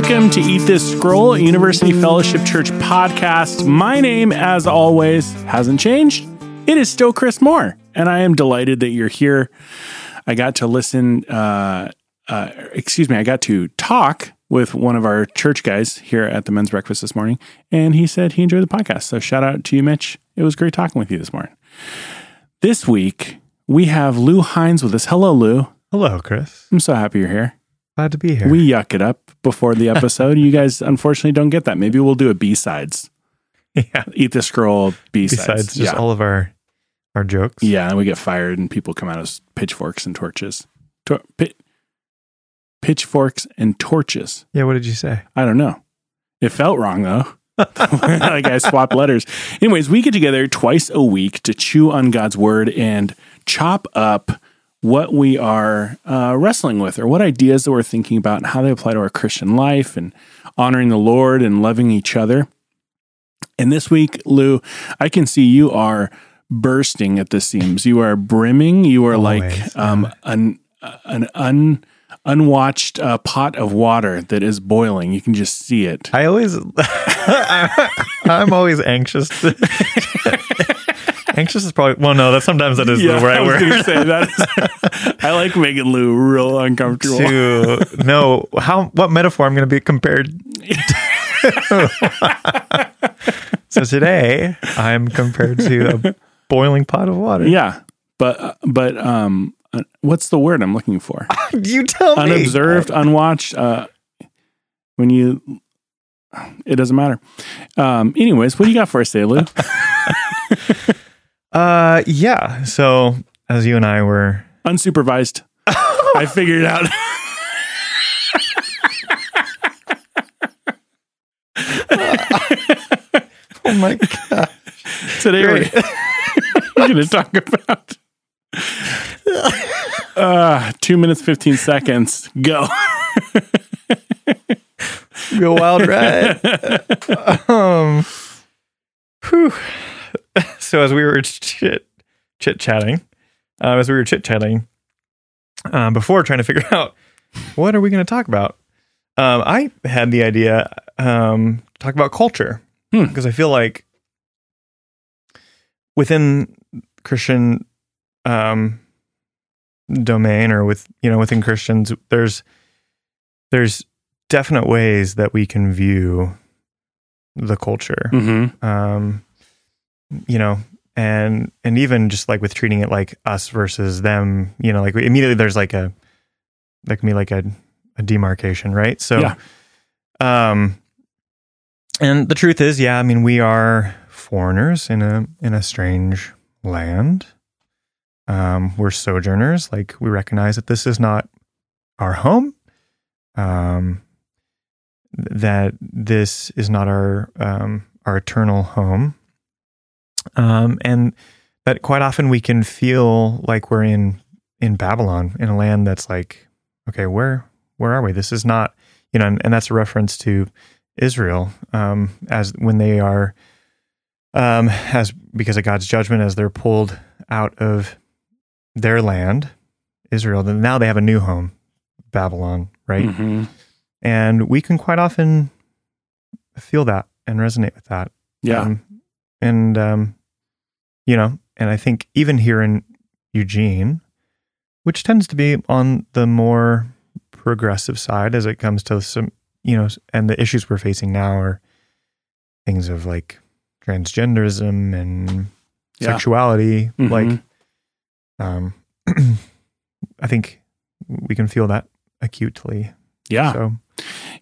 Welcome to Eat This Scroll, University Fellowship Church podcast. My name, as always, hasn't changed. It is still Chris Moore, and I am delighted that you're here. I got to listen, uh, uh, excuse me, I got to talk with one of our church guys here at the men's breakfast this morning, and he said he enjoyed the podcast. So shout out to you, Mitch. It was great talking with you this morning. This week, we have Lew Hines with us. Hello, Lew. Hello, Chris. I'm so happy you're here. Glad to be here. We yuck it up before the episode. you guys unfortunately don't get that. Maybe we'll do a B sides. yeah. Eat the scroll B sides. Just yeah. all of our our jokes. yeah, and we get fired and people come out as pitchforks and torches. Tor- pi- pitchforks and torches. Yeah. What did you say? I don't know. It felt wrong though. like I swapped letters. Anyways, we get together twice a week to chew on God's word and chop up what we are uh, wrestling with or what ideas that we're thinking about and how they apply to our Christian life and honoring the Lord and loving each other. And this week, Lew, I can see you are bursting at the seams. You are brimming. You are like Always, um, an an un unwatched uh, pot of water that is boiling. You can just see it. I always, I'm always anxious. To, anxious is probably well. No, that sometimes that is the I right was word. say that. Is, I like making Lew real uncomfortable. to know how what metaphor I'm going to be compared. to. so today I'm compared to a boiling pot of water. Yeah, but but um, what's the word I'm looking for? You tell me. Unobserved, unwatched. Uh, when you, it doesn't matter. Um, anyways, what do you got for us, today, Lew? Uh, yeah. So as you and I were Unsupervised. I figured out. Oh my god! Today we're, we're going to talk about uh, two minutes fifteen seconds. Go. Real wild ride. um, whew. So as we were chit chit chatting, uh, as we were chit chatting uh, before trying to figure out what are we going to talk about, um, I had the idea um, to talk about culture Hmm. because I feel like within Christian um, domain or with you know within Christians, there's there's definite ways that we can view the culture. Mm-hmm. Um, you know, and and even just like with treating it like us versus them, you know, like we, immediately there's like a there can be like a, a demarcation, right? So, Yeah. um, and the truth is, yeah, I mean, we are foreigners in a in a strange land. Um, we're sojourners. Like we recognize that this is not our home. Um, that this is not our um, our eternal home. Um, and that quite often we can feel like we're in in Babylon, in a land that's like, okay, where where are we? This is not, you know, and, and that's a reference to Israel um, as when they are, um, as because of God's judgment, as they're pulled out of their land, Israel. Then now they have a new home, Babylon, right? Mm-hmm. And we can quite often feel that and resonate with that. Yeah. Um, and, um, you know, and I think even here in Eugene, which tends to be on the more progressive side as it comes to some, you know, and the issues we're facing now are things of like transgenderism and Yeah. sexuality. Mhm. Like, um, I think we can feel that acutely. yeah. So,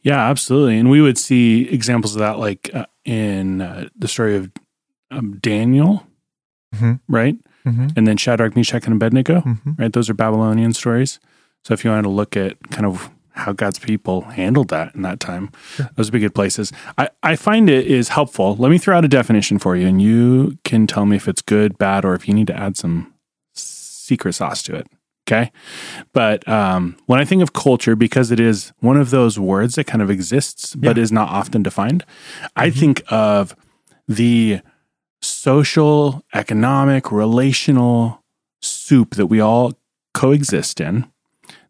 Yeah, absolutely. And we would see examples of that like uh, in uh, the story of um, Daniel, Mhm. right? mhm, And then Shadrach, Meshach, and Abednego, mhm. right? Those are Babylonian stories. So if you wanted to look at kind of how God's people handled that in that time, Sure. those would be good places. I, I find it is helpful. Let me throw out a definition for you, and you can tell me if it's good, bad, or if you need to add some secret sauce to it. Okay. But um, when I think of culture, because it is one of those words that kind of exists but Yeah. is not often defined, I think of the social, economic, relational soup that we all coexist in,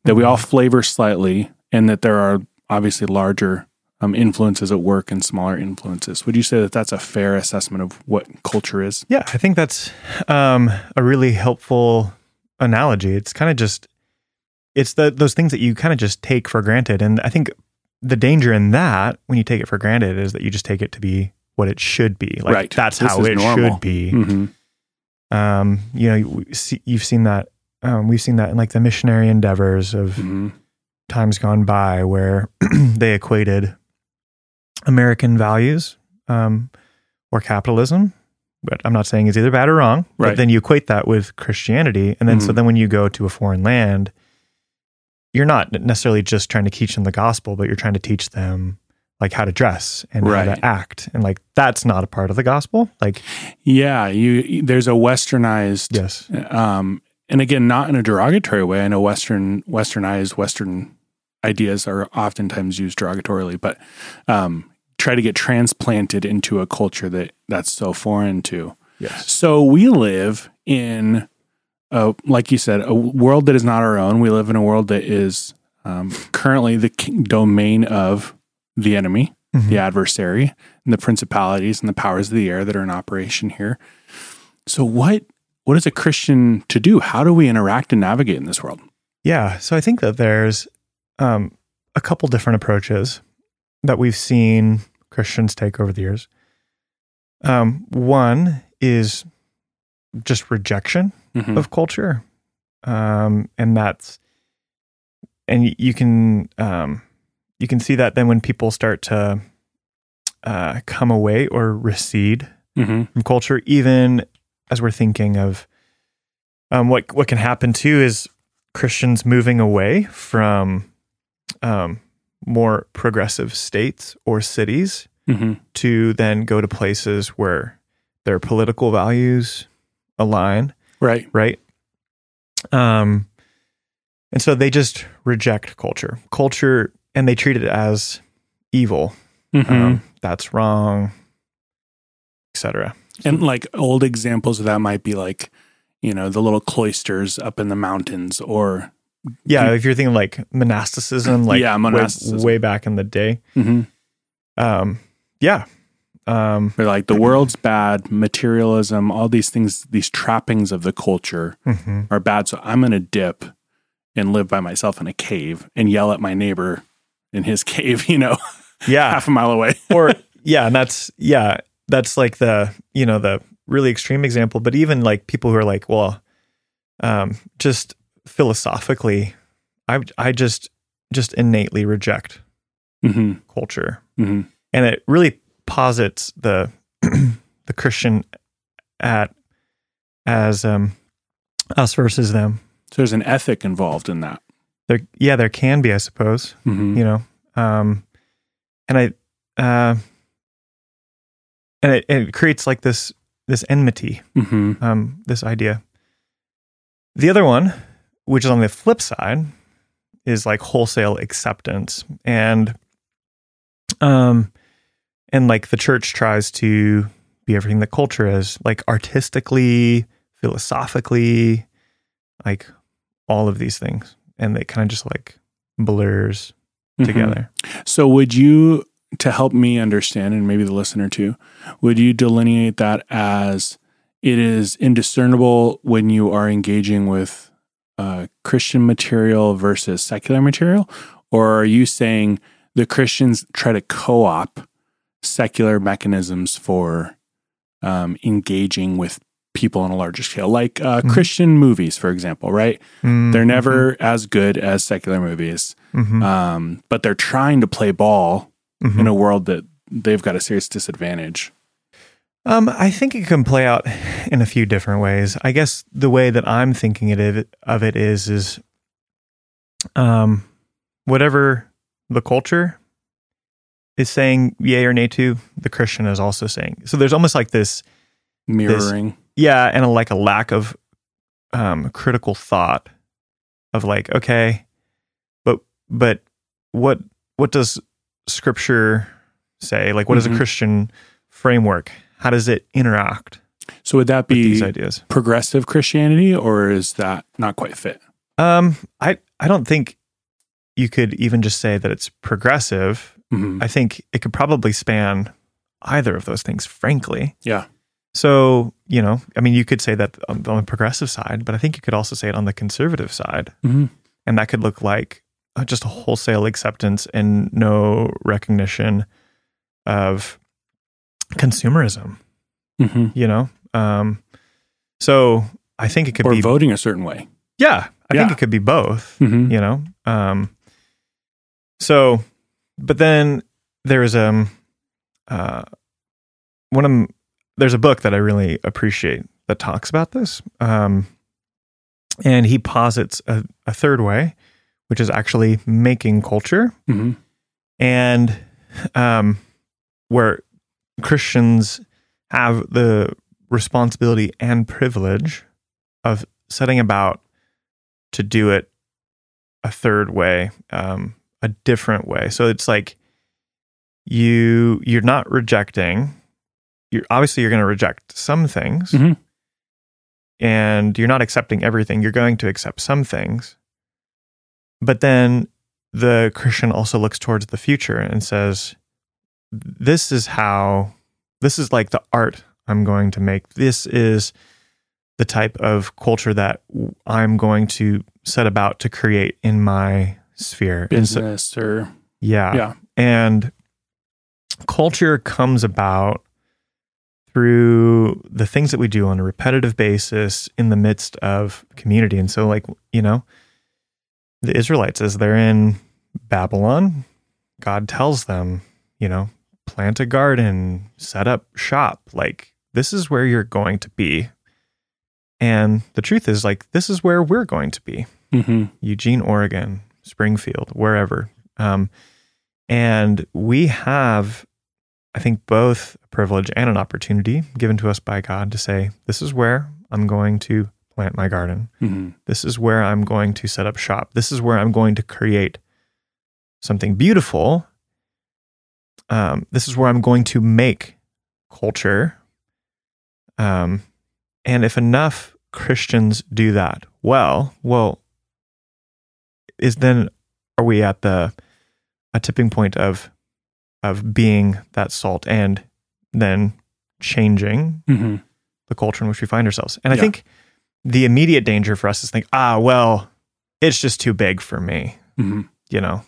that we all flavor slightly, and that there are obviously larger um, influences at work and smaller influences. Would you say that that's a fair assessment of what culture is? Yeah, I think that's um, a really helpful analogy. It's kind of just it's the those things that you kind of just take for granted, and I think the danger in that when you take it for granted is that you just take it to be what it should be. Like Right. that's This how it normal. should be. Mm-hmm. Um, you know, you've seen that. Um, we've seen that in like the missionary endeavors of Mm-hmm. times gone by where they equated American values um, or capitalism. But I'm not saying it's either bad or wrong. Right. But then you equate that with Christianity, and then so Mhm. then when you go to a foreign land, you're not necessarily just trying to teach them the gospel, but you're trying to teach them like how to dress and how to act, and like that's not a part of the gospel. Like Yeah, you there's a westernized yes, um, and again, not in a derogatory way. I know Western, Westernized, Western ideas are oftentimes used derogatorily, but um, try to get transplanted into a culture that that's so foreign to. yes, So we live in, a, like you said, a world that is not our own. We live in a world that is um, currently the domain of the enemy, Mhm. the adversary, and the principalities and the powers of the air that are in operation here. So what what is a Christian to do? How do we interact and navigate in this world? Yeah. So I think that there's um, a couple different approaches that we've seen Christians take over the years. Um, one is just rejection Mhm. of culture. Um, and that's, and you can, um, you can see that then when people start to uh, come away or recede Mhm. from culture, even as we're thinking of um, what what can happen too is Christians moving away from um, more progressive states or cities Mhm. to then go to places where their political values align, Right. right? Um, and so they just reject culture, culture, and they treat it as evil. Mhm. Um, that's wrong, etc. and like old examples of that might be like, you know, the little cloisters up in the mountains or Yeah, if you're thinking like monasticism, like Yeah, way- monasticism. Way, back in the day. Mhm. Um, yeah. Um, or like the world's bad, materialism, all these things, these trappings of the culture mhm. are bad. So I'm going to dip and live by myself in a cave and yell at my neighbor in his cave, you know, Yeah. half a mile away. or yeah, and that's yeah, that's like the you know the really extreme example. But even like people who are like, well, um, just philosophically, I I just just innately reject hmm culture, hmm and it really posits the the Christian at as um us versus them. So there's an ethic involved in that. There, yeah, there can be, I suppose. hmm you know um and i uh and it, it creates like this this enmity hmm um this idea. The other one which is on the flip side is like wholesale acceptance. And um and like the church tries to be everything that culture is like artistically philosophically like all of these things and it kind of just like blurs together So would you, to help me understand, and maybe the listener too, would you delineate that as it is indiscernible when you are engaging with uh, Christian material versus secular material? Or are you saying the Christians try to co op secular mechanisms for um, engaging with people on a larger scale, like uh, Mhm. Christian movies, for example, right? Mm, They're never as good as secular movies, mhm, um, but they're trying to play ball in a world that they've got a serious disadvantage. Um, I think it can play out in a few different ways. I guess the way that I'm thinking it of, of it is is um whatever the culture is saying yay or nay to, the Christian is also saying. So there's almost like this Mirroring. Yeah, and a, like a lack of um critical thought of like, okay, but but what what does scripture say? Like what is Mhm. a Christian framework? How does it interact So would that with these be ideas? progressive Christianity, or is that not quite fit? Um, I I don't think you could even just say that it's progressive. Mhm. I think it could probably span either of those things, frankly. Yeah. So, you know, I mean, you could say that on, the progressive side, but I think you could also say it on the conservative side. Mhm. And that could look like uh, just a wholesale acceptance and no recognition of consumerism, Mhm. you know? Um, so I think it could Or be, voting a certain way. yeah, I think it could be both, Mhm. you know? Um, so, but then there is, um, uh, one of there's a book that I really appreciate that talks about this. Um, and he posits a, a third way, which is actually making culture Mhm. and um, where Christians have the responsibility and privilege of setting about to do it a third way, um, a different way. So it's like you you're not rejecting. You're obviously you're going to reject some things, Mhm. and you're not accepting everything. You're going to accept some things, but then the Christian also looks towards the future and says, "This is how. This is like the art I'm going to make. This is." the type of culture that I'm going to set about to create in my sphere. And so- Business or yeah. Yeah. And culture comes about through the things that we do on a repetitive basis in the midst of community. And so, like, you know, the Israelites, as they're in Babylon, God tells them, you know, plant a garden, set up shop. Like, this is where you're going to be. And the truth is, like, this is where we're going to be. Mhm. Eugene, Oregon, Springfield, wherever. Um, and we have, I think, both a privilege and an opportunity given to us by God to say, this is where I'm going to plant my garden. Mhm. This is where I'm going to set up shop. This is where I'm going to create something beautiful. Um, this is where I'm going to make culture. Um, and if enough Christians do that well, well, is then are we at the a tipping point of of being that salt and then changing Mhm. the culture in which we find ourselves. And I Yeah. think the immediate danger for us is think, ah, well, it's just too big for me. Mhm. You know,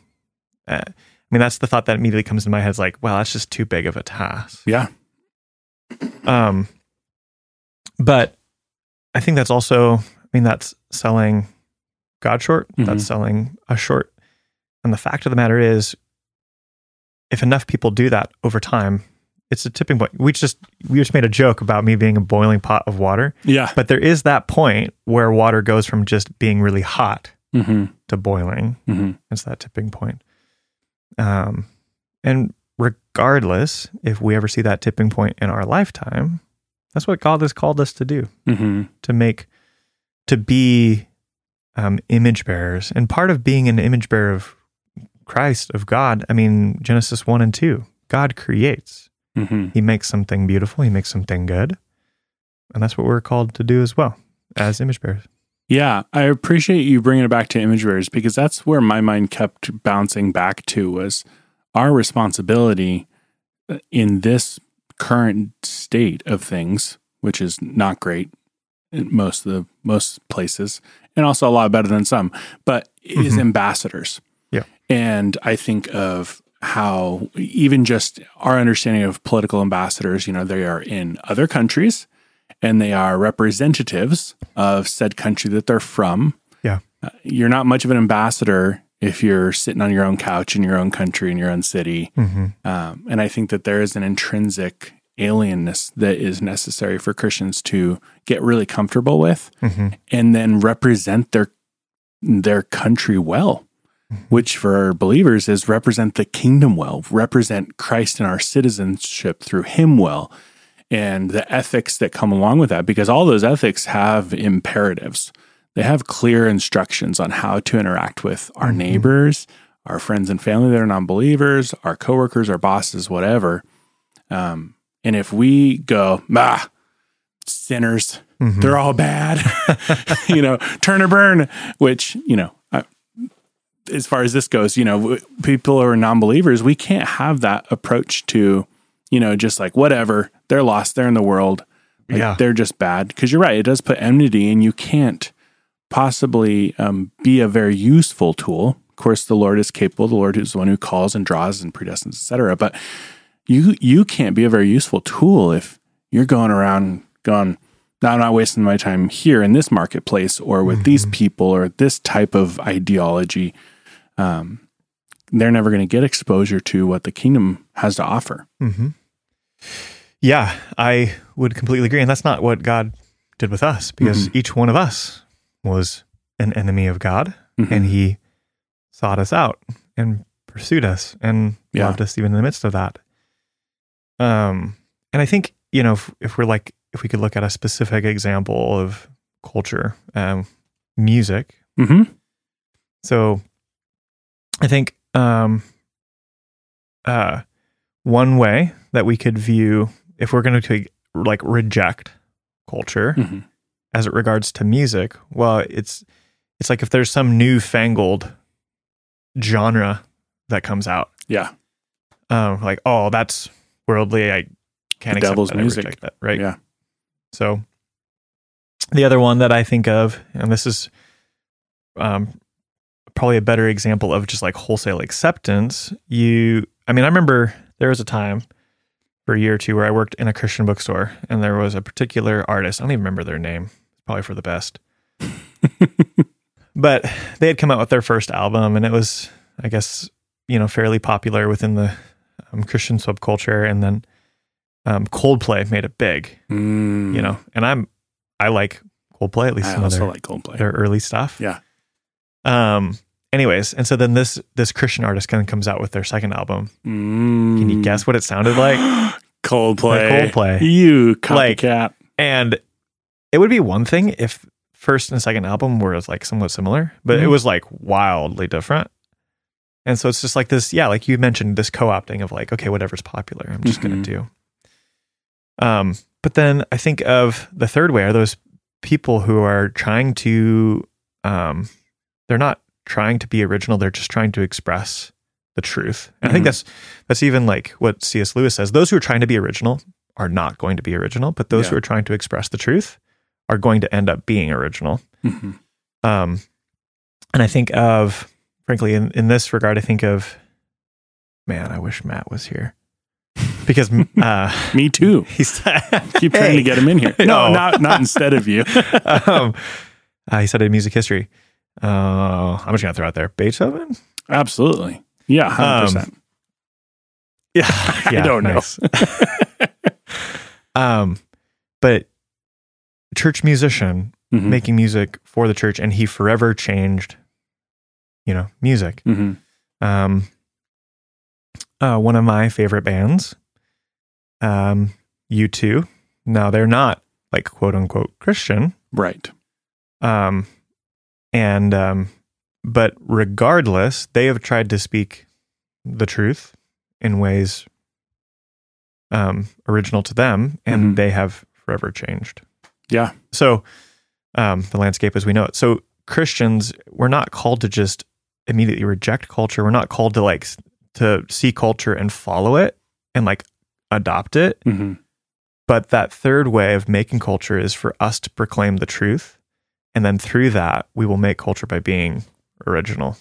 uh, I mean, that's the thought that immediately comes to my head. Is like, well, that's just too big of a task. Yeah. Um, but I think that's also, I mean, that's selling God short. That's Mhm. selling us short. And the fact of the matter is, if enough people do that over time, it's a tipping point. We just we just made a joke about me being a boiling pot of water, Yeah. but there is that point where water goes from just being really hot Mhm. to boiling. Mhm. It's that tipping point. Um, and regardless, if we ever see that tipping point in our lifetime, that's what God has called us to do Mhm. to make, to be um, image bearers. And part of being an image bearer of Christ, of God, I mean, Genesis 1 and 2, God creates. Mhm. He makes something beautiful, He makes something good. And that's what we're called to do as well as image bearers. Yeah, I appreciate you bringing it back to image bearers because that's where my mind kept bouncing back to was our responsibility uh, in this current state of things, which is not great in most of the most places, and also a lot better than some, but is Mhm. ambassadors. And I think of how even just our understanding of political ambassadors, you know, they are in other countries and they are representatives of said country that they're from. Yeah. Uh, you're not much of an ambassador if you're sitting on your own couch in your own country, in your own city. Mm-hmm. Um, and I think that there is an intrinsic alienness that is necessary for Christians to get really comfortable with Mm-hmm. and then represent their their country well which for our believers is represent the kingdom well represent christ and our citizenship through him well and the ethics that come along with that because all those ethics have imperatives. They have clear instructions on how to interact with our neighbors our friends and family that are non-believers our coworkers our bosses whatever. Um, and if we go ah sinners Mhm. they're all bad you know turn or burn which you know I, as far as this goes, you know, people who are non-believers, we can't have that approach to, you know, just like whatever they're lost, they're in the world, like, Yeah. they're just bad. Because you're right, it does put enmity, and you can't possibly um, be a very useful tool. Of course, the Lord is capable. The Lord is the one who calls and draws and predestines, etc. But you you can't be a very useful tool if you're going around going, no, I'm not wasting my time here in this marketplace or with these people or this type of ideology. Um, they're never going to get exposure to what the kingdom has to offer. hmm Yeah, I would completely agree. And that's not what God did with us because each one of us was an enemy of God Mhm. and he sought us out and pursued us and Yeah. loved us even in the midst of that. Um, and I think, you know, if, if we're like, if we could look at a specific example of culture, um, music. Mhm. So I think, um, uh, one way that we could view if we're going to like reject culture Mhm. as it regards to music, well, it's it's like if there's some newfangled genre that comes out, Yeah. um, like oh, that's worldly. I can't The accept devil's that, I music. reject that, right? Yeah. So the other one that I think of, and this is um, probably a better example of just like wholesale acceptance. You, I mean, I remember there was a time for a year or two where I worked in a Christian bookstore, and there was a particular artist. I don't even remember their name. Probably for the best. but they had come out with their first album, and it was, I guess, you know, fairly popular within the um, Christian subculture. And then um, Coldplay made it big Mm. you know and i'm i like coldplay at least I some of also their, like Coldplay. their early stuff Yeah. um anyways and so then this this christian artist kind of comes out with their second album Mm. can you guess what it sounded like Coldplay. Like Coldplay. You Like- copycat. and it would be one thing if first and second album were like somewhat similar but it Mhm. was like wildly different and so it's just like this yeah like you mentioned this co-opting of like okay whatever's popular i'm just Mhm. gonna do um but then i think of the third way are those people who are trying to um they're not trying to be original they're just trying to express the truth and i think Mhm. that's that's even like what cs lewis says those who are trying to be original are not going to be original but those Yeah. who are trying to express the truth are going to end up being original Mhm. um, and I think of, frankly, in, in this regard, I think of, man, I wish Matt was here because uh, Me too. he's Keep trying to get him in here. No, No. not not instead of you. um, uh, he studied music history. Uh, I'm just gonna throw out there Beethoven. Absolutely. Yeah, hundred percent. Yeah, I don't know. um, but church musician Mhm. making music for the church, and he forever changed, you know, music. Mhm. um, uh, one of my favorite bands, um, U2. Now they're not like quote unquote Christian, Right. um, and um, but regardless, they have tried to speak the truth in ways um, original to them, and Mhm. they have forever changed. Yeah. So um, the landscape as we know it. So Christians, we're not called to just immediately reject culture. We're not called to like to see culture and follow it and like adopt it. hmm But that third way of making culture is for us to proclaim the truth, and then through that we will make culture by being original.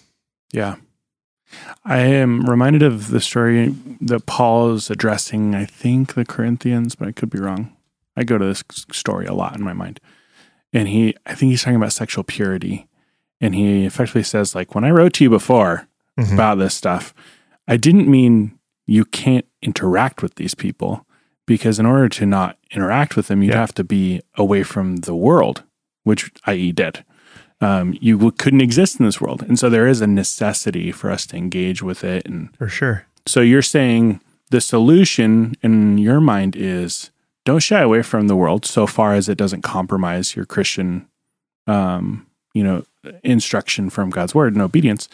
Yeah. I am reminded of the story that Paul is addressing, I think the Corinthians, but I could be wrong. I go to this story a lot in my mind. And he, I think he's talking about sexual purity. And he effectively says, like, when I wrote to you before Mhm. about this stuff, I didn't mean you can't interact with these people because in order to not interact with them, you'd Yeah. have to be away from the world, which i.e. dead. Um, you couldn't exist in this world. And so there is a necessity for us to engage with it. And For sure. so you're saying the solution in your mind is don't shy away from the world so far as it doesn't compromise your Christian, um, you know, instruction from God's word and obedience,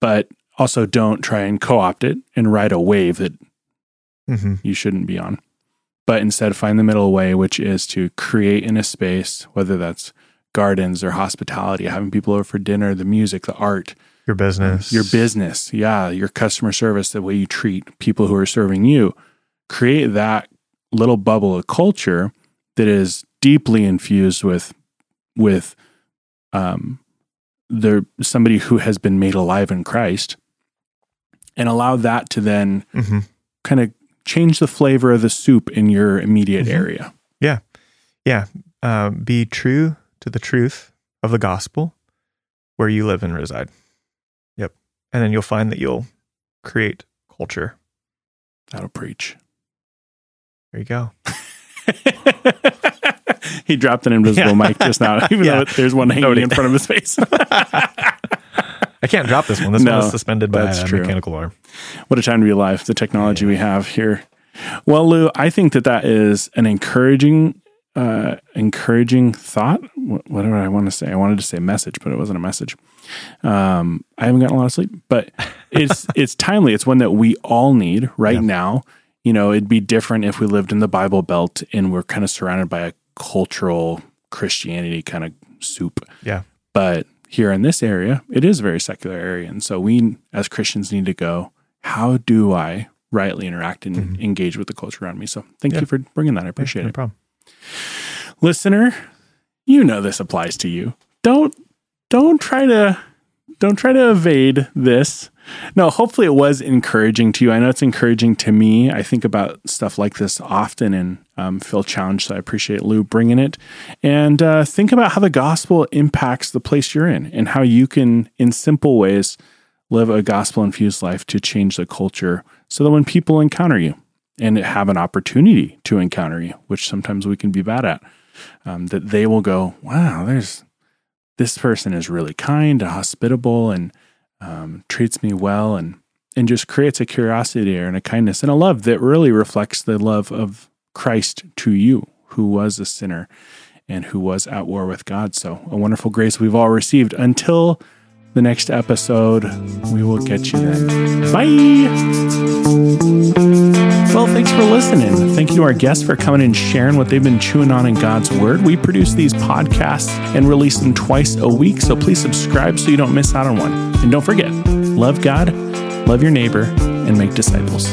but also don't try and co-opt it and ride a wave that hmm you shouldn't be on. But instead, find the middle way, which is to create in a space, whether that's gardens or hospitality, having people over for dinner, the music, the art, Your business. your business, yeah, your customer service, the way you treat people who are serving you, create that little bubble of culture that is deeply infused with with um the somebody who has been made alive in Christ and allow that to then hmm kind of change the flavor of the soup in your immediate Mhm. area. Yeah. Yeah. Uh, be true to the truth of the gospel where you live and reside. Yep. And then you'll find that you'll create culture. That'll preach. There you go. he dropped an invisible Yeah. mic just now, even Yeah. though there's one hanging Nobody- in front of his face. I can't drop this one. This No, one is suspended by a true. mechanical arm. what a time to be alive, the technology we have here. Well, Lew, I think that that is an encouraging, uh, encouraging thought. What, what did I want to say? I wanted to say message, but it wasn't a message. Um, I haven't gotten a lot of sleep, but it's it's timely. It's one that we all need right Yeah. now. You know, it'd be different if we lived in the Bible Belt and we're kind of surrounded by a cultural Christianity kind of soup. Yeah. But here in this area, it is a very secular area. And so we as Christians need to go, how do I rightly interact and Mhm. engage with the culture around me? So thank Yeah. you for bringing that. I appreciate no it. No problem. Listener, you know this applies to you. Don't don't try to don't try to evade this. No, hopefully it was encouraging to you. I know it's encouraging to me. I think about stuff like this often and um, feel challenged. So I appreciate Lew bringing it. And uh, think about how the gospel impacts the place you're in and how you can, in simple ways, live a gospel infused life to change the culture so that when people encounter you and have an opportunity to encounter you, which sometimes we can be bad at, um, that they will go, wow, there's this person is really kind and hospitable and um, treats me well and and just creates a curiosity and a kindness and a love that really reflects the love of Christ to you, who was a sinner and who was at war with God. So a wonderful grace we've all received. Until the next episode, we will get you then. Bye. Well, thanks for listening. Thank you to our guests for coming and sharing what they've been chewing on in God's Word. We produce these podcasts and release them twice a week, so please subscribe so you don't miss out on one. And don't forget, love God, love your neighbor, and make disciples.